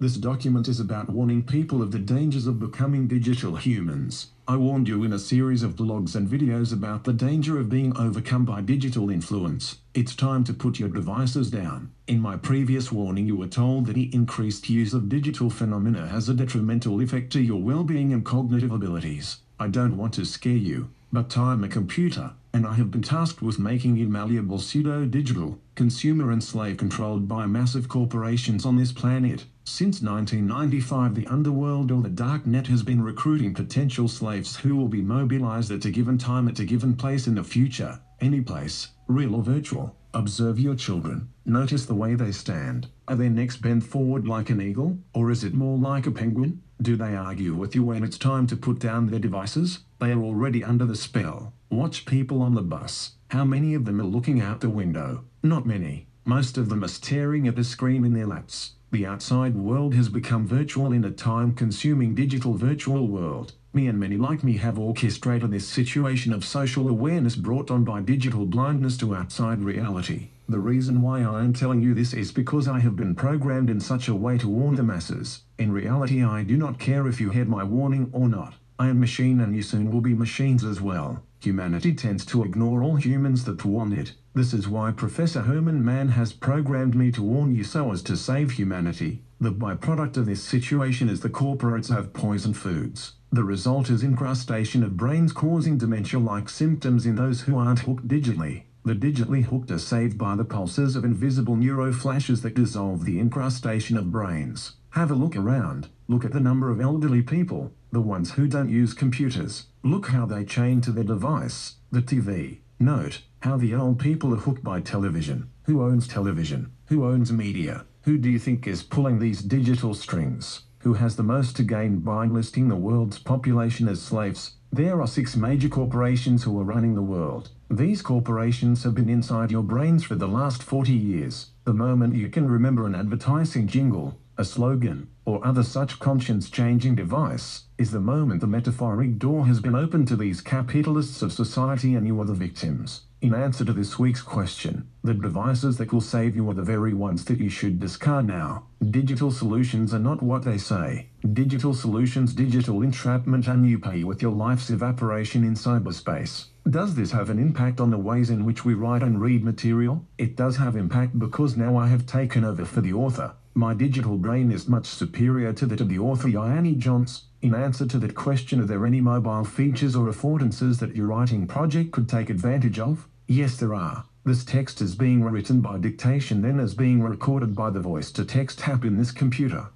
This document is about warning people of the dangers of becoming digital humans. I warned you in a series of blogs and videos about the danger of being overcome by digital influence. It's time to put your devices down. In my previous warning, you were told that the increased use of digital phenomena has a detrimental effect to your well being and cognitive abilities. I don't want to scare you, but I'm a computer, and I have been tasked with making you malleable pseudo digital, consumer and slave controlled by massive corporations on this planet. Since 1995, the underworld or the dark net has been recruiting potential slaves who will be mobilized at a given time at a given place in the future, any place, real or virtual. Observe your children. Notice the way they stand. Are their necks bent forward like an eagle, or is it more like a penguin? Do they argue with you when it's time to put down their devices? They are already under the spell. Watch people on the bus. How many of them are looking out the window? Not many. Most of them are staring at the screen in their laps. The outside world has become virtual in a time consuming digital virtual world. Me and many like me have orchestrated this situation of social awareness brought on by digital blindness to outside reality. The reason why I am telling you this is because I have been programmed in such a way to warn the masses. In reality, I do not care if you heed my warning or not. I am machine and you soon will be machines as well. Humanity tends to ignore all humans that want it. This is why Professor Herman Mann has programmed me to warn you so as to save humanity. The byproduct of this situation is the corporates have poisoned foods. The result is incrustation of brains causing dementia-like symptoms in those who aren't hooked digitally. The digitally hooked are saved by the pulses of invisible neuroflashes that dissolve the incrustation of brains. Have a look around. Look at the number of elderly people, the ones who don't use computers. Look how they chain to their device, the TV. Note how the old people are hooked by television. Who owns television? Who owns media? Who do you think is pulling these digital strings? Who has the most to gain by enlisting the world's population as slaves? There are six major corporations who are running the world. These corporations have been inside your brains for the last 40 years. The moment you can remember an advertising jingle, a slogan, or other such conscience-changing device, is the moment the metaphoric door has been opened to these capitalists of society and you are the victims. In answer to this week's question, the devices that will save you are the very ones that you should discard now. Digital solutions are not what they say. Digital solutions, digital entrapment, and you pay with your life's evaporation in cyberspace. Does this have an impact on the ways in which we write and read material? It does have impact because now I have taken over for the author. My digital brain is much superior to that of the author Yanni Johns. In answer to that question, are there any mobile features or affordances that your writing project could take advantage of? Yes, there are. This text is being written by dictation then is being recorded by the voice to text app in this computer.